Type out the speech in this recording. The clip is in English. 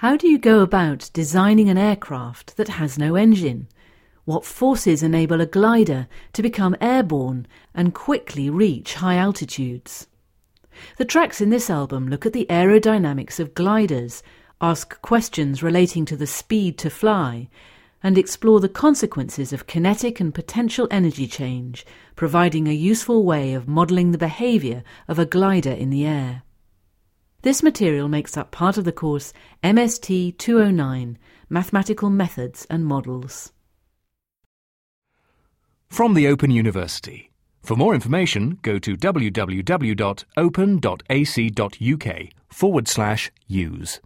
How do you go about designing an aircraft that has no engine? What forces enable a glider to become airborne and quickly reach high altitudes? The tracks in this album look at the aerodynamics of gliders, ask questions relating to the speed to fly, and explore the consequences of kinetic and potential energy change, providing a useful way of modelling the behaviour of a glider in the air. This material makes up part of the course MST 209 Mathematical Methods and Models. From the Open University. For more information, go to www.open.ac.uk forward slash use.